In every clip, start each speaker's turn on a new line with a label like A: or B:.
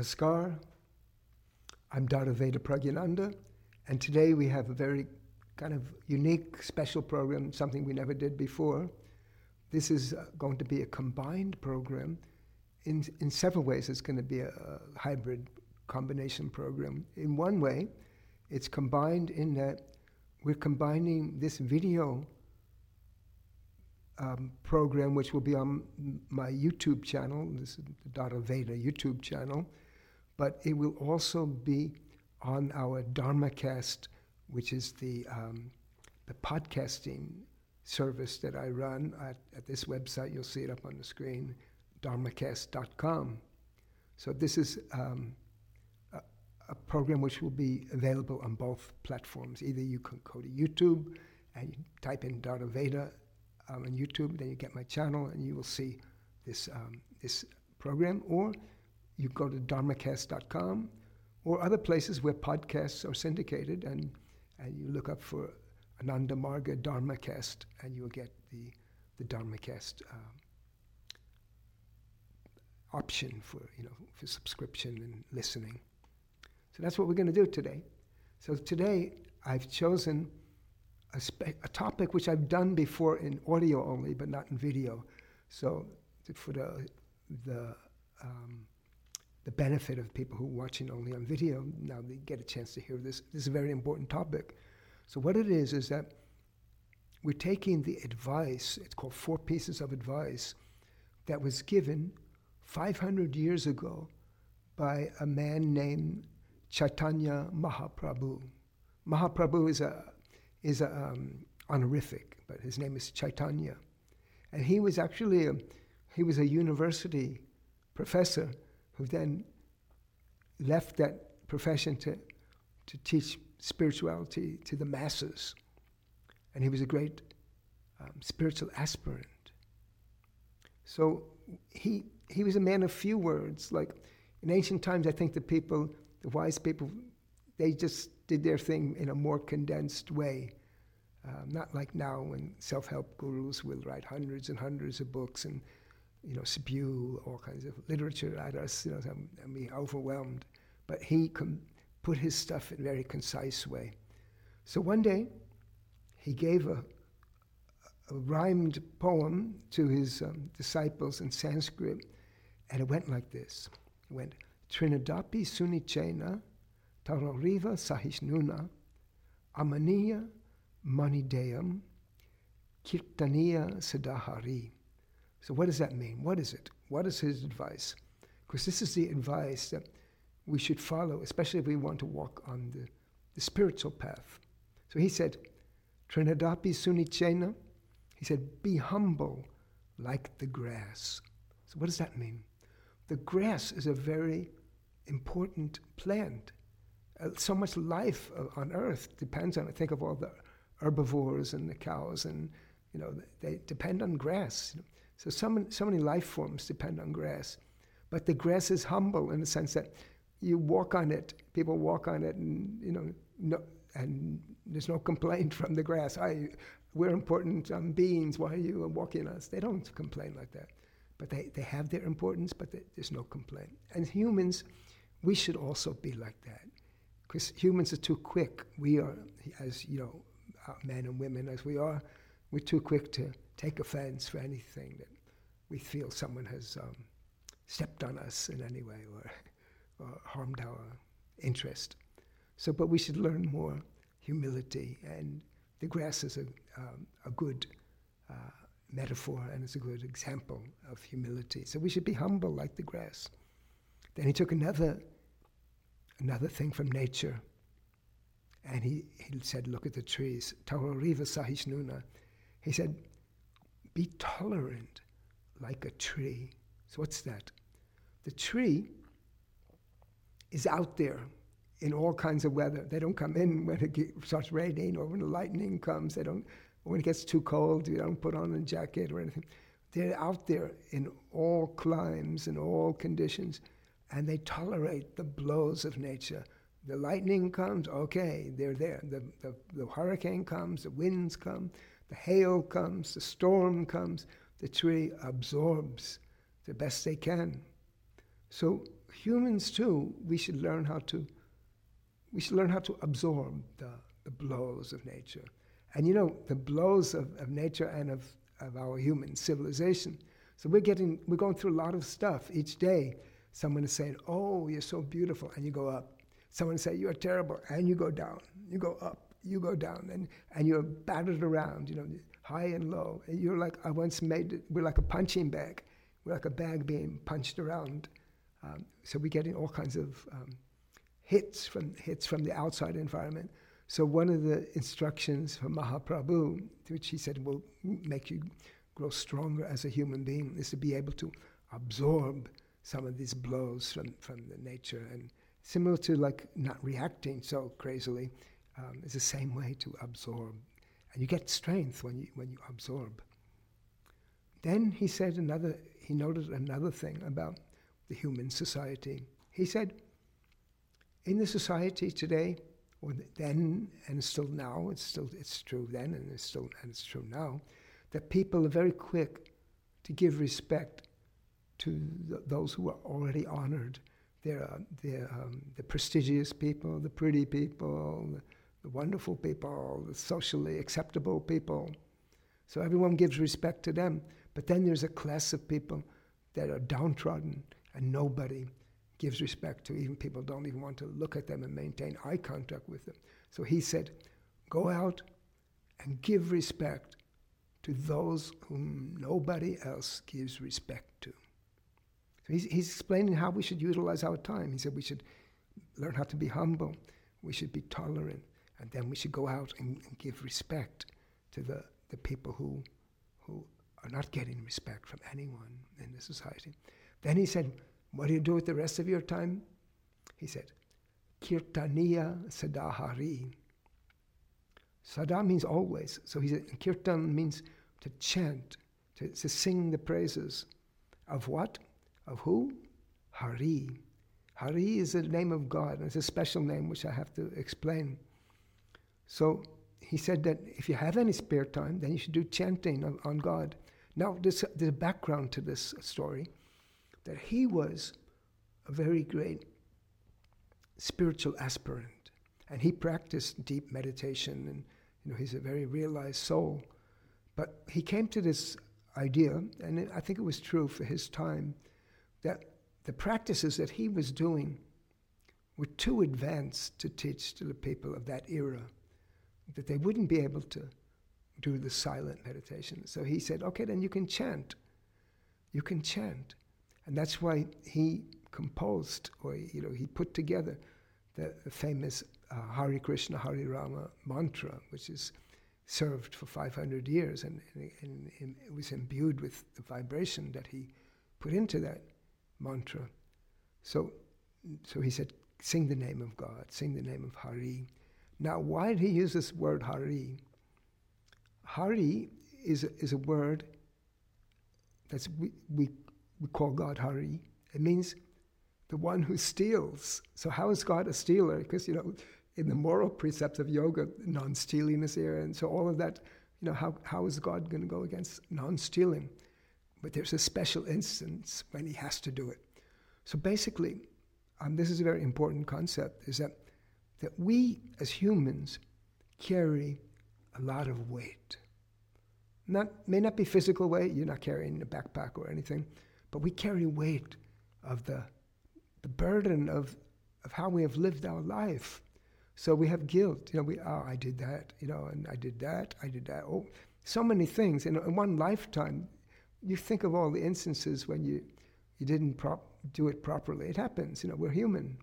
A: Namaskar. I'm Dharma Veda Pragyananda, and today we have a very kind of unique, special program, something we never did before. This is uh, going to be a combined program. In, in several ways, it's going to be a, a hybrid combination program. In one way, it's combined in that we're combining this video um, program, which will be on my YouTube channel, this is the Dharma Veda YouTube channel, but it will also be on our DharmaCast, which is the, um, the podcasting service that I run at, at this website. You'll see it up on the screen, dharmacast.com. So this is um, a, a, program which will be available on both platforms. Either you can go to YouTube and you type in Dharma Veda um, on YouTube, then you get my channel and you will see this, um, this program, or you go to dharmacast.com or other places where podcasts are syndicated and, and you look up for Ananda Marga Dharmacast and you'll get the, the Dharmacast um, option for, you know, for subscription and listening. So that's what we're going to do today. So today I've chosen a, spe- a topic which I've done before in audio only, but not in video. So for the, the, um, the benefit of people who are watching only on video, now they get a chance to hear this. This is a very important topic. So what it is is that we're taking the advice, it's called Four Pieces of Advice, that was given 500 years ago by a man named Chaitanya Mahaprabhu. Mahaprabhu is a is a, um, honorific, but his name is Chaitanya. And he was actually a, he was a university professor who then left that profession to, to teach spirituality to the masses. And he was a great um, spiritual aspirant. So he, he was a man of few words. Like in ancient times, I think the people, the wise people, they just did their thing in a more condensed way. Um, not like now when self-help gurus will write hundreds and hundreds of books and you know spew all kinds of literature at us, you know, and be overwhelmed. But he can put his stuff in a very concise way. So one day, he gave a, a rhymed poem to his um, disciples in Sanskrit, and it went like this. It went, Trinadapi Sunichena Taroriva Sahishnuna, Amaniya Manideyam, Kirtaniya Sadahari. So, what does that mean? What is it? What is his advice? Because this is the advice that we should follow, especially if we want to walk on the, the spiritual path. So he said, Trinadapi Sunichena, he said, be humble like the grass. So, what does that mean? The grass is a very important plant uh, so much life uh, on earth depends on it. Think of all the herbivores and the cows, and you know they depend on grass. So so many, so many life forms depend on grass, but the grass is humble in the sense that you walk on it. People walk on it, and you know, no, and there's no complaint from the grass. I, we're important um, beings. Why are you walking on us? They don't complain like that, but they, they have their importance, but they, there's no complaint. And humans, we should also be like that because humans are too quick. We are, as you know, uh, men and women as we are, we're too quick to take offense for anything that we feel someone has um, stepped on us in any way or, or harmed our interest. So, but we should learn more humility, and the grass is a, um, a good uh, metaphor and it's a good example of humility. So we should be humble like the grass. Then he took another another thing from nature. And he, he said, Look at the trees. Taroriva Sahishnuna. He said, Be tolerant like a tree. So, what's that? The tree is out there in all kinds of weather. They don't come in when it starts raining or when the lightning comes. They don't, when it gets too cold, you don't put on a jacket or anything. They're out there in all climes and all conditions and they tolerate the blows of nature. The lightning comes, okay, they're there. The, the, the hurricane comes, the winds come, the hail comes, the storm comes. The tree absorbs the best they can. So humans too, we should learn how to we should learn how to absorb the, the blows of nature. And you know, the blows of, of nature and of, of our human civilization. So we're getting we're going through a lot of stuff each day. Someone is saying, Oh, you're so beautiful, and you go up. Someone say, You're terrible, and you go down. You go up, you go down, and, and you're battered around, you know, high and low. You're like I once made it, we're like a punching bag. We're like a bag being punched around. Um, so we're getting all kinds of um, hits from hits from the outside environment. So one of the instructions from Mahaprabhu, which he said will make you grow stronger as a human being, is to be able to absorb some of these blows from, from the nature. And similar to like not reacting so crazily, um, it's the same way to absorb. And you get strength when you, when you absorb. Then he said another, he noted another thing about the human society. He said, in the society today, or then and still now, it's still it's true then and it's still and it's true now, that people are very quick to give respect to th- those who are already honored. They're, they're um, the prestigious people, the pretty people, the wonderful people, the socially acceptable people. So everyone gives respect to them. But then there's a class of people that are downtrodden and nobody gives respect to. Even people don't even want to look at them and maintain eye contact with them. So he said, Go out and give respect to those whom nobody else gives respect to. So he's, he's explaining how we should utilize our time. He said we should learn how to be humble, we should be tolerant, and then we should go out and, and give respect to the, the people who, who are not getting respect from anyone in the society. Then he said, What do you do with the rest of your time? He said, Kirtaniya Sadahari. Sada means always. So he said, Kirtan means to chant, to, to sing the praises of what? Of who? Hari. Hari is the name of God, and it's a special name which I have to explain. So he said that if you have any spare time, then you should do chanting on, on God. Now, there's, a background to this story that he was a very great spiritual aspirant, and he practiced deep meditation, and you know he's a very realized soul. But he came to this idea, and it, I think it was true for his time, that the practices that he was doing were too advanced to teach to the people of that era, that they wouldn't be able to do the silent meditation. So he said, okay, then you can chant. You can chant. And that's why he composed, or you know, he put together the, the famous uh, Hare Krishna, Hare Rama mantra, which is served for 500 years, and, and, and, it was imbued with the vibration that he put into that mantra. So, so he said, sing the name of God, sing the name of Hari. Now, why did he use this word Hari? Hari is a, is a word that's we, we, we call God Hari. It means the one who steals. So how is God a stealer? Because you know, in the moral precepts of yoga, non-stealing is there, and so all of that. You know, how, how is God going to go against non-stealing? But there's a special instance when He has to do it. So basically, um, this is a very important concept: is that that we as humans carry a lot of weight. Not, may not be physical weight, you're not carrying a backpack or anything, but we carry weight of the, the burden of, of how we have lived our life. So we have guilt. You know, we, oh, I did that, you know, and I did that, I did that. Oh, so many things. In, in one lifetime, you think of all the instances when you, you didn't prop, do it properly. It happens, you know, we're human.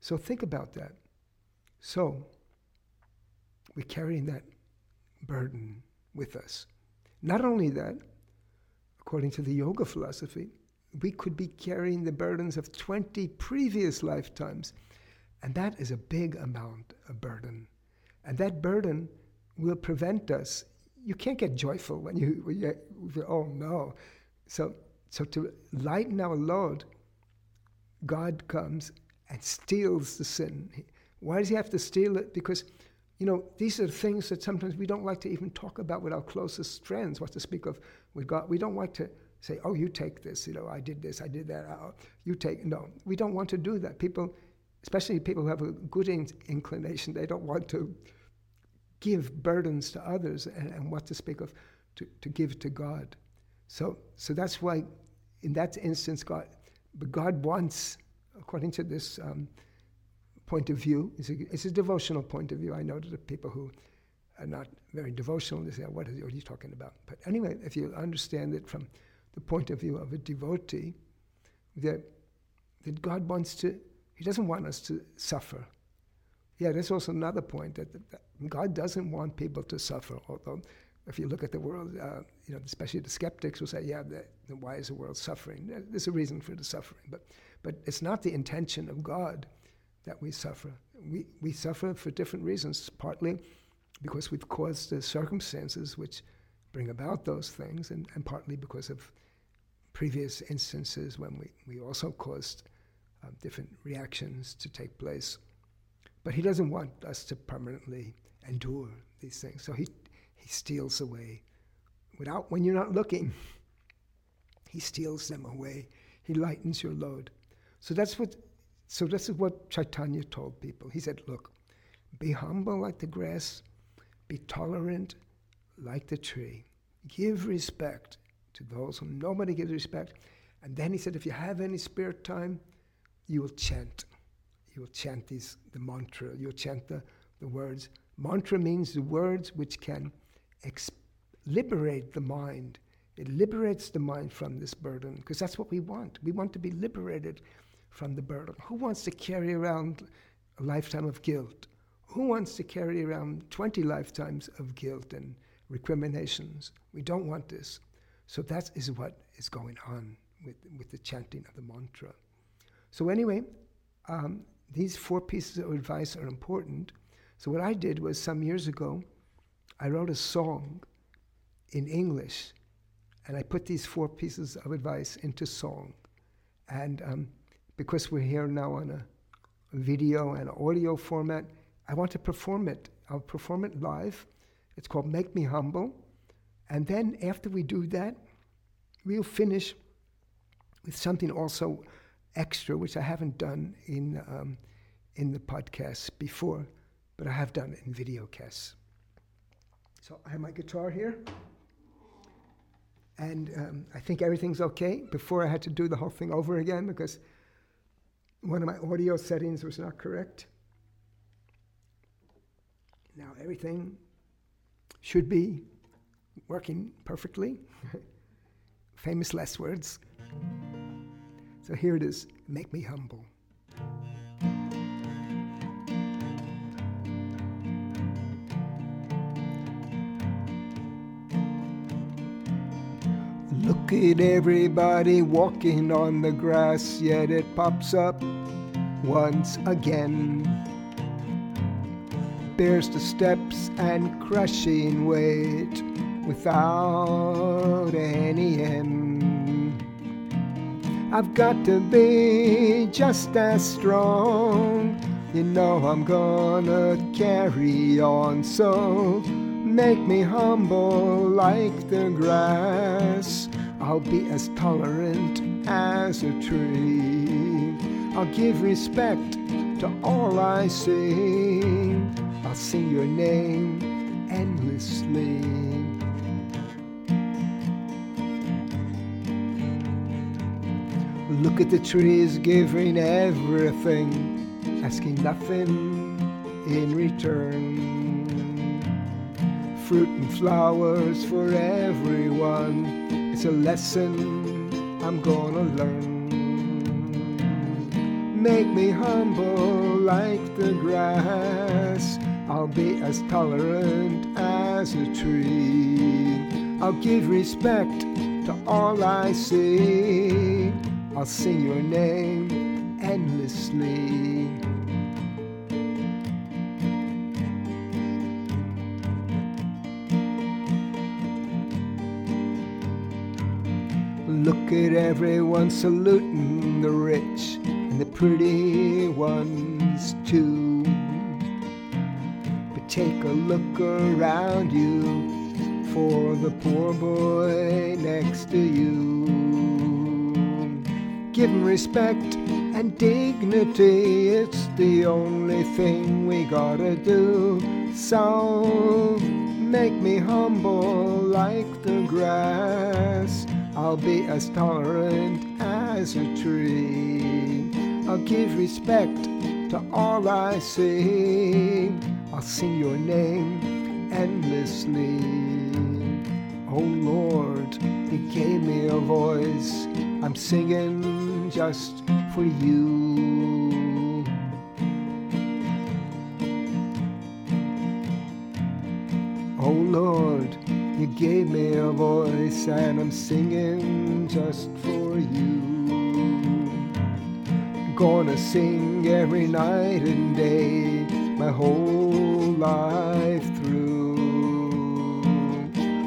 A: So think about that. So, we're carrying that burden with us. Not only that, according to the yoga philosophy, we could be carrying the burdens of 20 previous lifetimes. And that is a big amount of burden. And that burden will prevent us. You can't get joyful when you, when you oh no. So, so to lighten our load, God comes and steals the sin. Why does he have to steal it? Because you know, these are things that sometimes we don't like to even talk about with our closest friends, what to speak of with God. We don't like to say, oh, you take this, you know, I did this, I did that, oh, you take, no, we don't want to do that. People, especially people who have a good in- inclination, they don't want to give burdens to others and, and what to speak of to, to give to God. So, so that's why in that instance, God, but God wants, according to this um, point of view, it's a, it's a, devotional point of view. I know that people who are not very devotional, they say, what, is, what are you talking about? But anyway, if you understand it from the point of view of a devotee, that, that God wants to, He doesn't want us to suffer. Yeah, that's also another point that, that, that God doesn't want people to suffer, although if you look at the world, uh, you know, especially the skeptics will say, yeah, the, the, why is the world suffering? There's a reason for the suffering. But, but it's not the intention of God that we suffer. We, we suffer for different reasons, partly because we've caused the circumstances which bring about those things, and, and partly because of previous instances when we, we also caused uh, different reactions to take place. But He doesn't want us to permanently endure these things. So He he steals away. Without, when you're not looking, he steals them away. He lightens your load. So that's what, so this is what Chaitanya told people. He said, look, be humble like the grass, be tolerant like the tree. Give respect to those whom nobody gives respect. And then he said, if you have any spare time, you will chant. You will chant these, the mantra, you'll chant the, the words. Mantra means the words which can liberate the mind. It liberates the mind from this burden, because that's what we want. We want to be liberated from the burden. Who wants to carry around a lifetime of guilt? Who wants to carry around 20 lifetimes of guilt and recriminations? We don't want this. So that is what is going on with, with the chanting of the mantra. So, anyway, um, these four pieces of advice are important. So, what I did was some years ago, I wrote a song in English, and I put these four pieces of advice into song. And um, because we're here now on a, video and audio format, I want to perform it. I'll perform it live. It's called Make Me Humble. And then after we do that, we'll finish with something also extra, which I haven't done in, um, in the podcast before, but I have done it in video casts. So I have my guitar here. And um, I think everything's okay. Before I had to do the whole thing over again because one of my audio settings was not correct. Now everything should be working perfectly. Famous last words. So here it is Make me humble. Look at everybody walking on the grass, yet it pops up once again. Bears the steps and crushing weight without any end. I've got to be just as strong. You know I'm gonna carry on, so make me humble like the grass. I'll be as tolerant as a tree. I'll give respect to all I see. I'll sing your name endlessly. Look at the trees giving everything, asking nothing in return fruit and flowers for everyone. It's a lesson I'm gonna learn. Make me humble like the grass. I'll be as tolerant as a tree. I'll give respect to all I see. I'll sing your name endlessly. At everyone saluting the rich and the pretty ones too. But take a look around you for the poor boy next to you. give 'em respect and dignity. It's the only thing we gotta do. So make me humble like the grass. I'll be as tolerant as a tree. I'll give respect to all I see. I'll sing your name endlessly. Oh Lord, you gave me a voice. I'm singing just for you. You gave me a voice and I'm singing just for you. Gonna sing every night and day, my whole life through.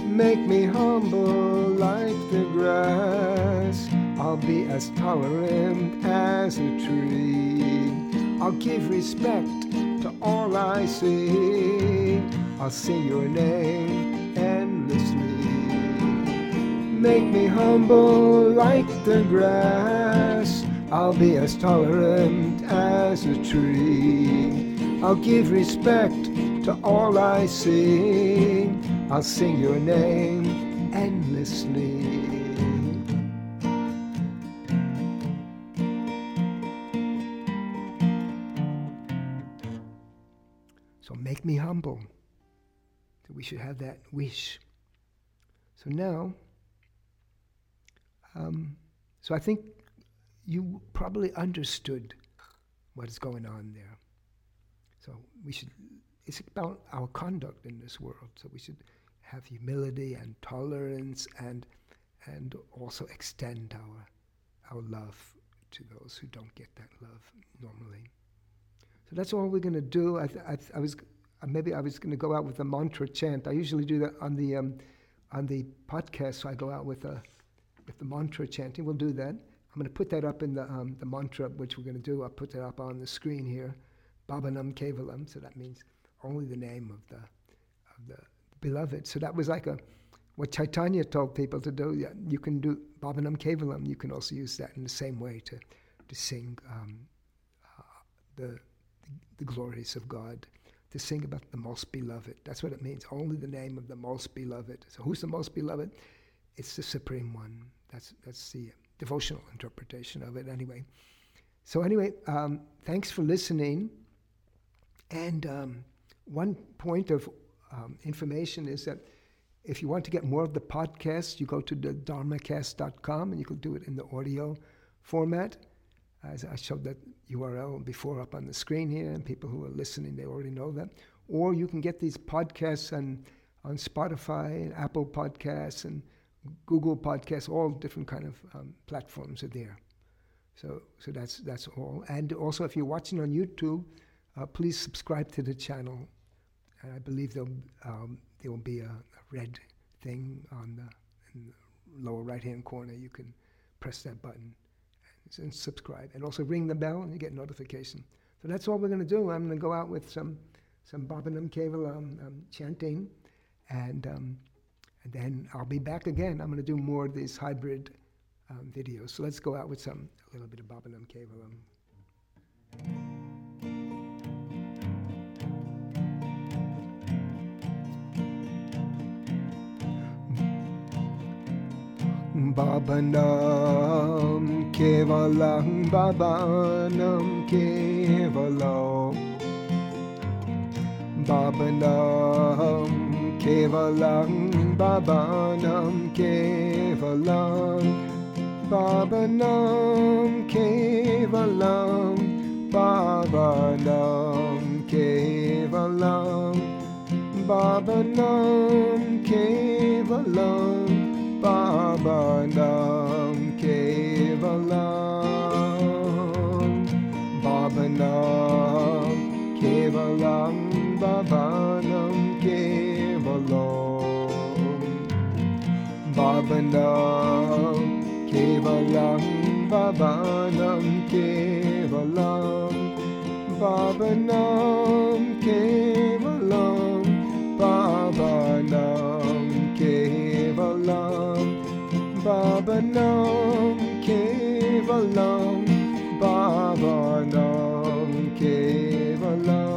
A: Make me humble like the grass. I'll be as tolerant as a tree. I'll give respect to all I see. I'll sing your name. Make me humble like the grass. I'll be as tolerant as a tree. I'll give respect to all I see. I'll sing your name endlessly. So make me humble. We should have that wish. So now, um, so I think you probably understood what is going on there. So we should, it's about our conduct in this world. So we should have humility and tolerance and, and also extend our, our love to those who don't get that love normally. So that's all we're going to do. I, th- I, th- I was uh, maybe I was going to go out with a mantra chant. I usually do that on the um, on the podcast. So I go out with a with the mantra chanting. We'll do that. I'm going to put that up in the um, the mantra which we're going to do. I'll put that up on the screen here. Baba Nam Kevalam. So that means only the name of the of the beloved. So that was like a what Chaitanya told people to do. Yeah, you can do Baba Nam Kevalam. You can also use that in the same way to to sing um, uh, the the glories of God, to sing about the most beloved. That's what it means. Only the name of the most beloved. So who's the most beloved? It's the supreme one. That's that's the devotional interpretation of it. Anyway. So anyway, um, thanks for listening. And um, one point of um, information is that if you want to get more of the podcast, you go to the dharmacast.com and you can do it in the audio format. As I showed that URL before up on the screen here, and people who are listening, they already know that. Or you can get these podcasts on, on Spotify and Apple Podcasts and Google Podcasts, all different kind of um, platforms are there. So, so that's that's all. And also, if you're watching on YouTube, uh, please subscribe to the channel. And I believe there'll um, there will be a, a, red thing on the, the lower right-hand corner. You can press that button and, and, subscribe, and also ring the bell, and you get notification. So that's all we're going to do. I'm going to go out with some some Baba Nam Kevalam um, chanting, and um, and then I'll be back again. I'm going to do more of these hybrid um, videos. So let's go out with some a little bit of Baba Nam Kevalam. Baba Nam Kevalam Kevalam Kevalam, Baba Nam Kevalam, Baba Nam Kevalam, Baba Nam Kevalam Baba Nam Kevalam Baba Nam केवलं केवलं भवनं केवलं भवनं केवलं भवनं केवलं भवनं केवलं भवनं केवलं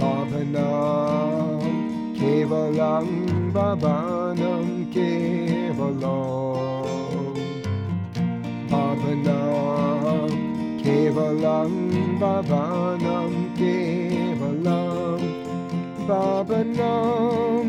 A: भवनं केवलं भवनं Bhavanam Devalam Bhavanam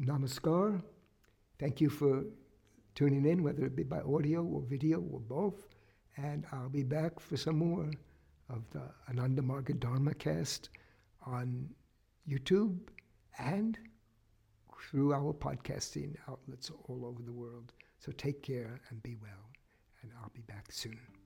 A: namaskar. Thank you for tuning in, whether it be by audio or video or both. And I'll be back for some more of the Ananda Marga Dharma cast on YouTube and through our podcasting outlets all over the world. So take care and be well. And I'll be back soon.